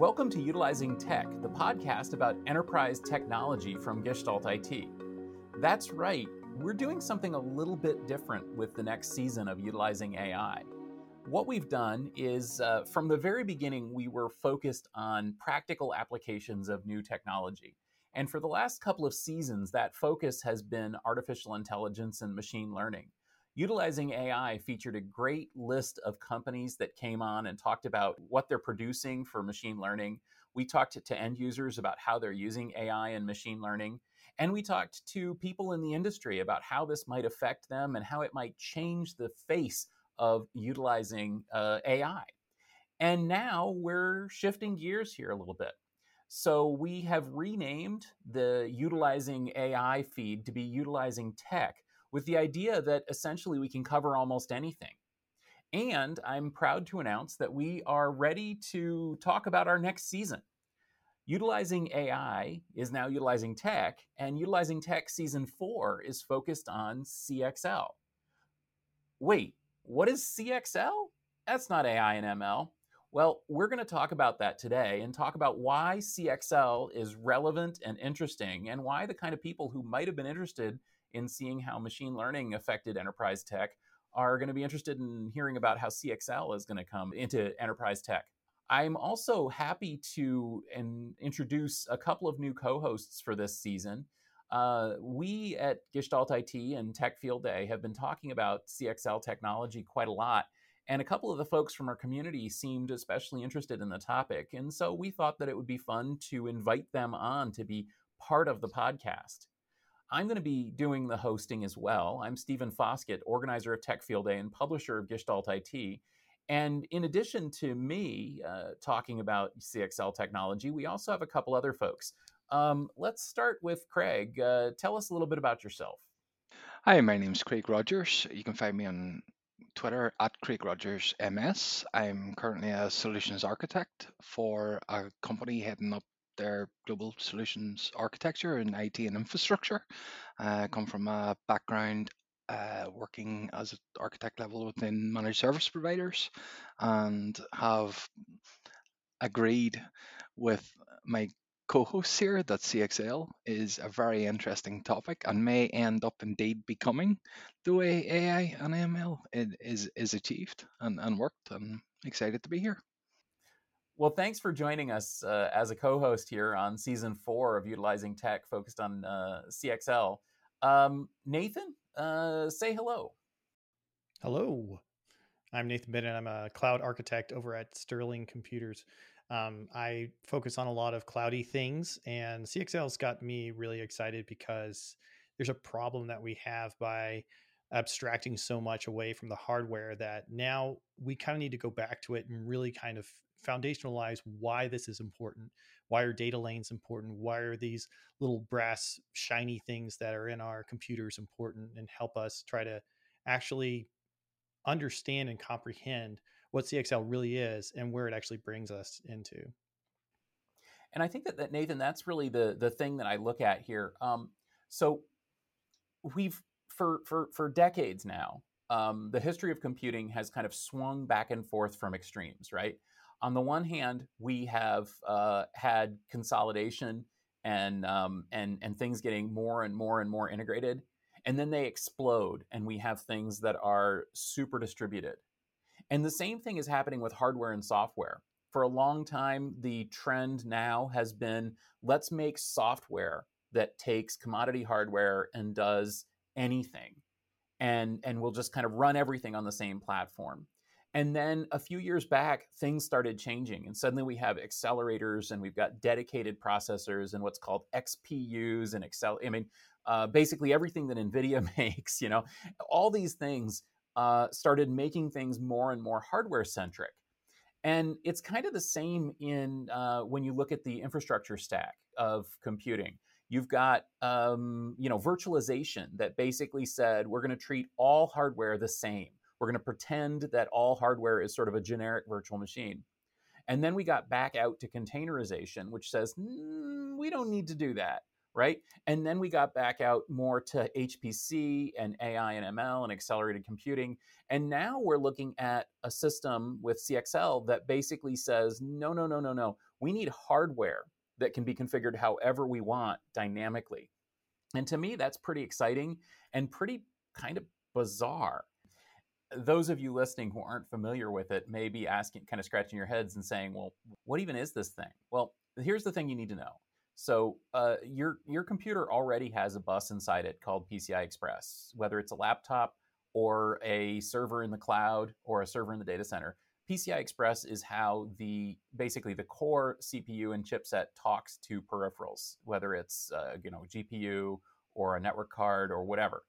Welcome to Utilizing Tech, the podcast about enterprise technology from Gestalt IT. That's right, we're doing something a little bit different with the next season of Utilizing AI. What we've done is, uh, from the very beginning, we were focused on practical applications of new technology. And for the last couple of seasons, that focus has been artificial intelligence and machine learning. Utilizing AI featured a great list of companies that came on and talked about what they're producing for machine learning. We talked to end users about how they're using AI and machine learning. And we talked to people in the industry about how this might affect them and how it might change the face of utilizing uh, AI. And now we're shifting gears here a little bit. So we have renamed the utilizing AI feed to be utilizing tech with the idea that essentially we can cover almost anything. And I'm proud to announce that we are ready to talk about our next season. Utilizing AI is now utilizing tech, and utilizing tech season four is focused on CXL. Wait, what is CXL? That's not AI and ML. Well, we're going to talk about that today and talk about why CXL is relevant and interesting and why the kind of people who might have been interested in seeing how machine learning affected enterprise tech are going to be interested in hearing about how CXL is going to come into enterprise tech. I'm also happy to in, introduce a couple of new co hosts for this season. Uh, we at Gestalt IT and Tech Field Day have been talking about CXL technology quite a lot. And a couple of the folks from our community seemed especially interested in the topic. And so we thought that it would be fun to invite them on to be part of the podcast. I'm going to be doing the hosting as well. I'm Stephen Foskett, organizer of Tech Field Day and publisher of Gestalt IT. And in addition to me uh, talking about CXL technology, we also have a couple other folks. Um, let's start with Craig. Uh, tell us a little bit about yourself. Hi, my name is Craig Rodgers. You can find me on Twitter at Craig Rodgers MS. I'm currently a solutions architect for a company heading up their global solutions architecture and IT and infrastructure. I come from a background uh, working as an architect level within managed service providers and have agreed with my co-hosts here that CXL is a very interesting topic and may end up indeed becoming the way AI and ML is is achieved and, and worked. I'm excited to be here. Well, thanks for joining us uh, as a co-host here on season four of Utilizing Tech, focused on uh, CXL. Um, Nathan, uh, say hello. Hello, I'm Nathan Bennett. I'm a cloud architect over at Sterling Computers. Um, I focus on a lot of cloudy things, and CXL's got me really excited because there's a problem that we have by abstracting so much away from the hardware that now we kind of need to go back to it and really kind of foundationalize why this is important. Why are data lanes important? Why are these little brass shiny things that are in our computers important and help us try to actually understand and comprehend what CXL really is and where it actually brings us into. And I think that, that Nathan, that's really the the thing that I look at here. Um, so we've for for for decades now, um, the history of computing has kind of swung back and forth from extremes, right? On the one hand, we have uh, had consolidation and um, and and things getting more and more and more integrated, and then they explode, and we have things that are super distributed. And the same thing is happening with hardware and software. For a long time, the trend now has been let's make software that takes commodity hardware and does anything, and and we'll just kind of run everything on the same platform. And then a few years back, things started changing, and suddenly we have accelerators and we've got dedicated processors and what's called XPUs and Excel. I mean, uh, basically everything that NVIDIA makes, you know, all these things uh, started making things more and more hardware centric. And it's kind of the same in uh, when you look at the infrastructure stack of computing. You've got, um, you know, virtualization that basically said we're going to treat all hardware the same we're going to pretend that all hardware is sort of a generic virtual machine. And then we got back out to containerization, which says, mm, we don't need to do that, right? And then we got back out more to HPC and AI and ML and accelerated computing. And now we're looking at a system with CXL that basically says, no, no, no, no, no. We need hardware that can be configured however we want dynamically. And to me, that's pretty exciting and pretty kind of bizarre. Those of you listening who aren't familiar with it may be asking, kind of scratching your heads and saying, well, what even is this thing? Well, here's the thing you need to know. So uh, your your computer already has a bus inside it called PCI Express, whether it's a laptop or a server in the cloud or a server in the data center. PCI Express is how the basically the core CPU and chipset talks to peripherals, whether it's uh, you know GPU or a network card or whatever.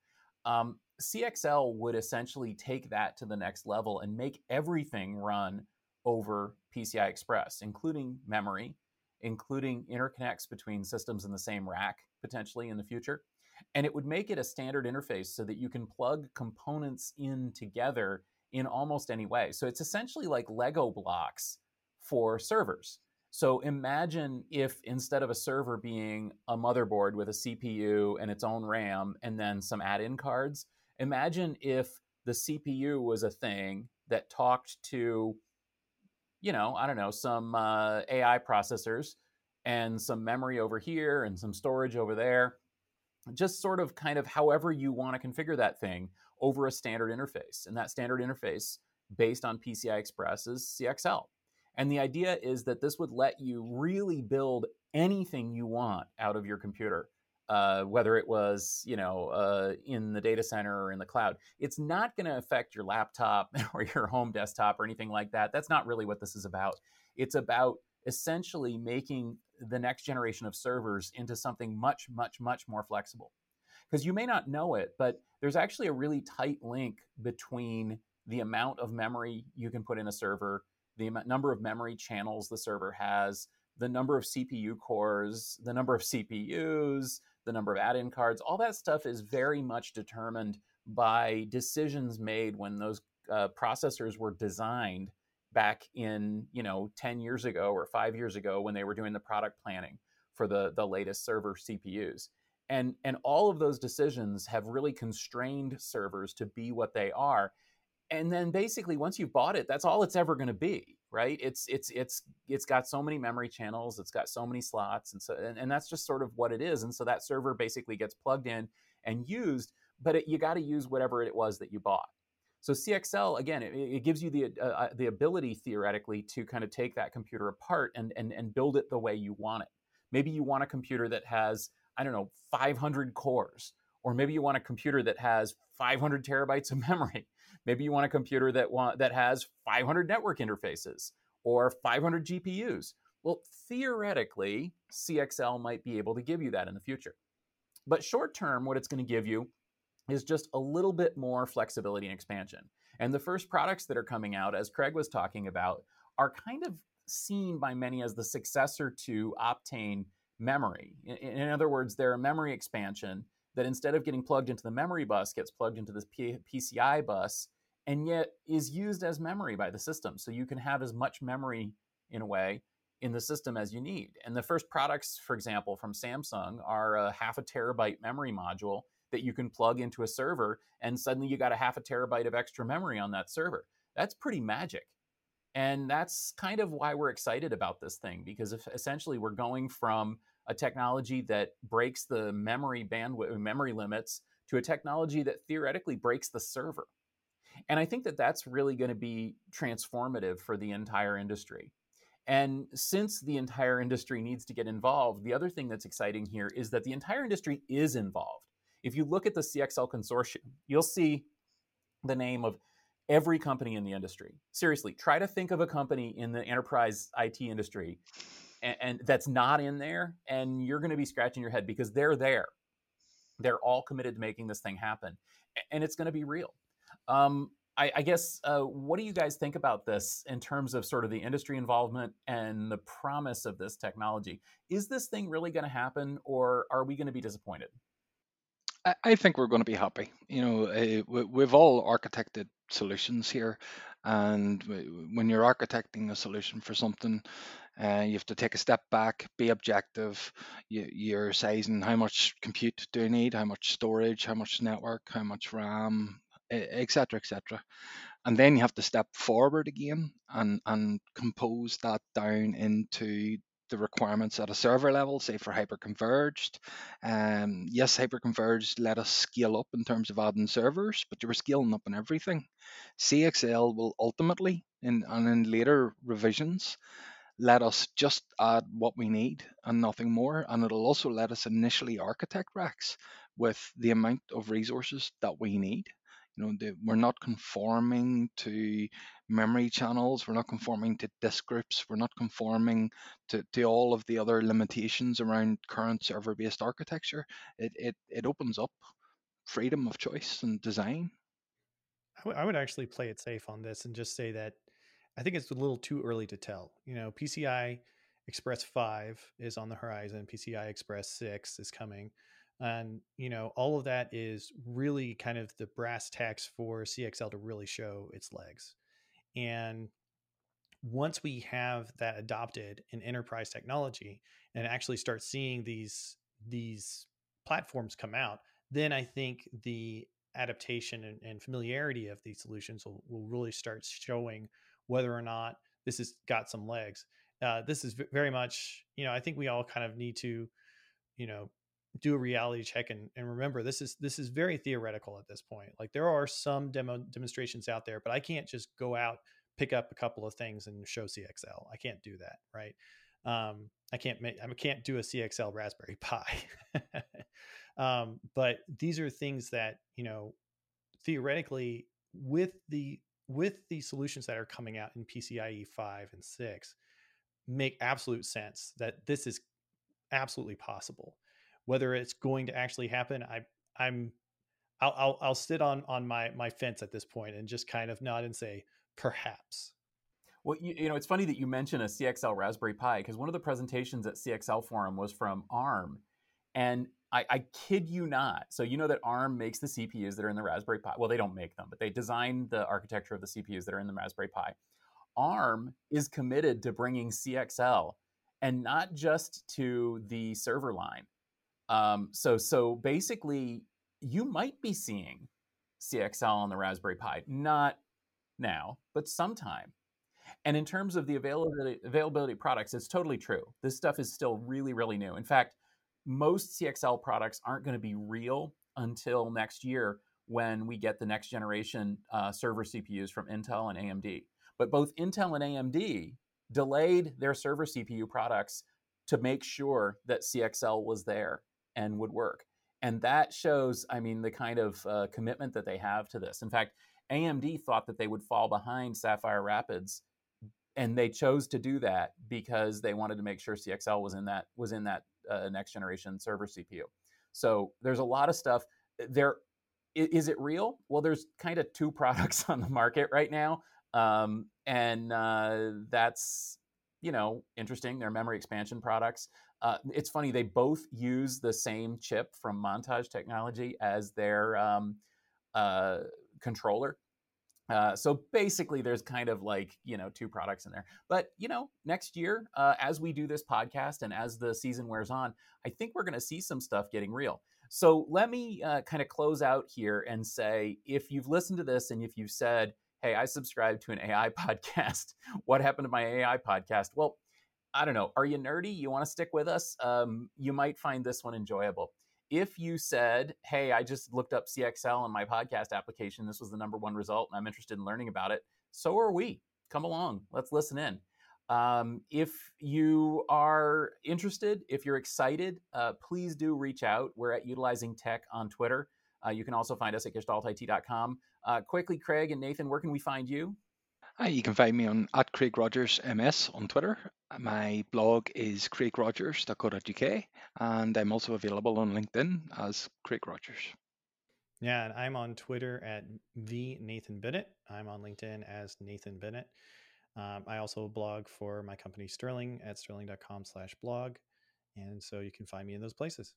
Um, CXL would essentially take that to the next level and make everything run over PCI Express, including memory, including interconnects between systems in the same rack potentially in the future. And it would make it a standard interface so that you can plug components in together in almost any way. So it's essentially like Lego blocks for servers. So imagine if instead of a server being a motherboard with a CPU and its own RAM and then some add in cards, imagine if the CPU was a thing that talked to, you know, I don't know, some uh, AI processors and some memory over here and some storage over there. Just sort of kind of however you want to configure that thing over a standard interface. And that standard interface, based on PCI Express, is CXL. And the idea is that this would let you really build anything you want out of your computer, uh, whether it was you know uh, in the data center or in the cloud. It's not going to affect your laptop or your home desktop or anything like that. That's not really what this is about. It's about essentially making the next generation of servers into something much, much, much more flexible because you may not know it, but there's actually a really tight link between the amount of memory you can put in a server, the number of memory channels the server has, the number of CPU cores, the number of CPUs, the number of add in cards. All that stuff is very much determined by decisions made when those uh, processors were designed back in you know 10 years ago or 5 years ago when they were doing the product planning for the the latest server CPUs and and all of those decisions have really constrained servers to be what they are and then basically once you've bought it that's all it's ever going to be right it's it's it's it's got so many memory channels it's got so many slots and so and, and that's just sort of what it is and so that server basically gets plugged in and used but it, you got to use whatever it was that you bought so cxl again it, it gives you the uh, uh, the ability theoretically to kind of take that computer apart and, and and build it the way you want it maybe you want a computer that has I don't know, 500 cores. Or maybe you want a computer that has 500 terabytes of memory. Maybe you want a computer that want, that has 500 network interfaces or 500 GPUs. Well, theoretically, CXL might be able to give you that in the future. But short term, what it's going to give you is just a little bit more flexibility and expansion. And the first products that are coming out, as Craig was talking about, are kind of seen by many as the successor to Optane memory. In, in, other words, they're a memory expansion that instead of getting plugged into the memory bus, gets plugged into this P- PCI bus and yet is used as memory by the system. So you can have as much memory in a way in the system as you need. And the first products, for example, from Samsung are a half a terabyte memory module that you can plug into a server, and suddenly you got a half a terabyte of extra memory on that server. That's pretty magic. And that's kind of why we're excited about this thing because essentially we're going from a technology that breaks the memory bandwidth uh, memory limits to a technology that theoretically breaks the server. And I think that that's really going to be transformative for the entire industry. And since the entire industry needs to get involved, the other thing that's exciting here is that the entire industry is involved. If you look at the CXL consortium, you'll see the name of every company in the industry. Seriously, try to think of a company in the enterprise IT industry and, and that's not in there, and you're going to be scratching your head because they're there. They're all committed to making this thing happen, and it's going to be real. Um, I, I, guess uh, what do you guys think about this in terms of sort of the industry involvement and the promise of this technology? Is this thing really going to happen, or are we going to be disappointed? I think we're going to be happy. You know, uh, we've all architected solutions here, and when you're architecting a solution for something, uh, you have to take a step back, be objective. You, you're sizing how much compute do you need, how much storage, how much network, how much RAM, etc., etc. and then you have to step forward again and and compose that down into the requirements at a server level, say for hyperconverged. Um, yes, hyperconverged let us scale up in terms of adding servers, but you were scaling up in everything. CXL will ultimately, in, and in later revisions, let us just add what we need and nothing more. And it'll also let us initially architect racks with the amount of resources that we need. You know, we're not conforming to memory channels, we're not conforming to disk groups, we're not conforming to, to all of the other limitations around current server-based architecture. It, it, it opens up freedom of choice and design. I, w- I would actually play it safe on this and just say that I think it's a little too early to tell. You know, PCI Express 5 is on the horizon, PCI Express 6 is coming. And, you know, all of that is really kind of the brass tacks for CXL to really show its legs. And once we have that adopted in enterprise technology and actually start seeing these these platforms come out, then I think the adaptation and, and familiarity of these solutions will, will really start showing whether or not this has got some legs. Uh, this is very much, you know, I think we all kind of need to, you know, do a reality check and, and remember this is this is very theoretical at this point. Like there are some demo demonstrations out there, but I can't just go out pick up a couple of things and show CXL. I can't do that, right? Um, I can't make I can't do a CXL Raspberry Pi. um, but these are things that you know theoretically with the with the solutions that are coming out in PCIe 5 and 6 make absolute sense that this is absolutely possible. Whether it's going to actually happen, I I'm I'll, I'll, I'll sit on on my my fence at this point and just kind of nod and say perhaps. Well, you, you know, it's funny that you mention a CXL Raspberry Pi because one of the presentations at CXL Forum was from ARM, and I, I, kid you not. So you know that ARM makes the CPUs that are in the Raspberry Pi. Well, they don't make them, but they design the architecture of the CPUs that are in the Raspberry Pi. ARM is committed to bringing CXL, and not just to the server line. Um, so, so basically, you might be seeing CXL on the Raspberry Pi, not now, but sometime. And in terms of the availability availability products, it's totally true. This stuff is still really, really new. In fact, most CXL products aren't going to be real until next year when we get the next generation uh, server CPUs from Intel and AMD. But both Intel and AMD delayed their server CPU products to make sure that CXL was there and would work. And that shows, I mean, the kind of uh, commitment that they have to this. In fact, AMD thought that they would fall behind Sapphire Rapids, and they chose to do that because they wanted to make sure CXL was in that was in that uh, next generation server CPU. So there's a lot of stuff there. Is it real? Well, there's kind of two products on the market right now, um, and uh, that's you know interesting. They're memory expansion products. Uh, it's funny they both use the same chip from Montage Technology as their um, uh, controller. Uh, so basically, there's kind of like you know two products in there. But you know, next year, uh, as we do this podcast and as the season wears on, I think we're going to see some stuff getting real. So let me uh, kind of close out here and say, if you've listened to this and if you've said, "Hey, I subscribe to an AI podcast," what happened to my AI podcast? Well, I don't know. Are you nerdy? You want to stick with us? Um, you might find this one enjoyable if you said, Hey, I just looked up CXL in my podcast application, this was the number one result, and I'm interested in learning about it, so are we. Come along, let's listen in. Um, if you are interested, if you're excited, uh, please do reach out. We're at Utilizing Tech on Twitter. Uh, you can also find us at gestaltit.com. Uh, quickly, Craig and Nathan, where can we find you? Hi, you can find me on at Craig Rodgers MS on Twitter. My blog is craigrodgers.co.uk, and I'm also available on LinkedIn as Craig Rodgers. Yeah, and I'm on Twitter at the Nathan Bennett. I'm on LinkedIn as Nathan Bennett. Um, I also blog for my company Sterling at sterling.com/blog, and so you can find me in those places.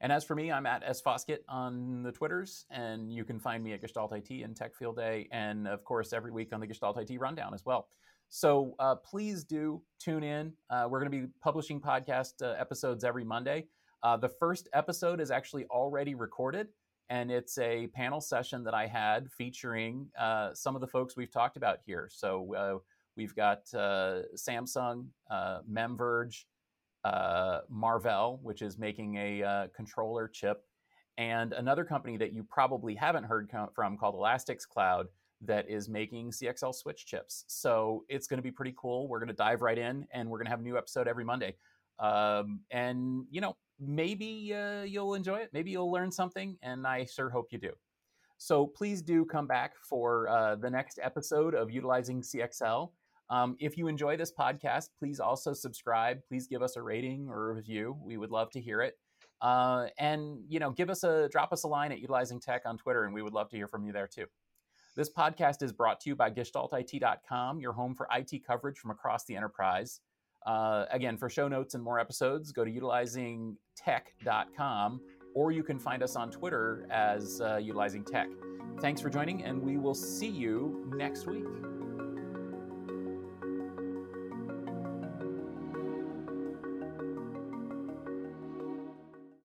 And as for me, I'm at S Foskett on the Twitters, and you can find me at Gestalt IT and Tech Field Day, and of course every week on the Gestalt IT Rundown as well. So uh, please do tune in. Uh, we're going to be publishing podcast uh, episodes every Monday. Uh, the first episode is actually already recorded, and it's a panel session that I had featuring uh, some of the folks we've talked about here. So uh, we've got Samsung, MemVerge, uh, Marvell, which is making a uh, controller chip, and another company that you probably haven't heard from called Elastics.cloud that is making CXL switch chips. So it's going to be pretty cool. We're going to dive right in, and we're going to have a new episode every Monday. Um, and you know, maybe uh, you'll enjoy it. Maybe you'll learn something, and I sure hope you do. So please do come back for uh, the next episode of Utilizing CXL. Um, if you enjoy this podcast, please also subscribe. Please give us a rating or a review. We would love to hear it. Uh, and you know, give us a drop us a line at Utilizing Tech on Twitter, and we would love to hear from you there too. This podcast is brought to you by GestaltIT.com, your home for IT coverage from across the enterprise. Uh, again, for show notes and more episodes, go to utilizingtech.com or you can find us on Twitter as uh, Utilizing Tech. Thanks for joining, and we will see you next week.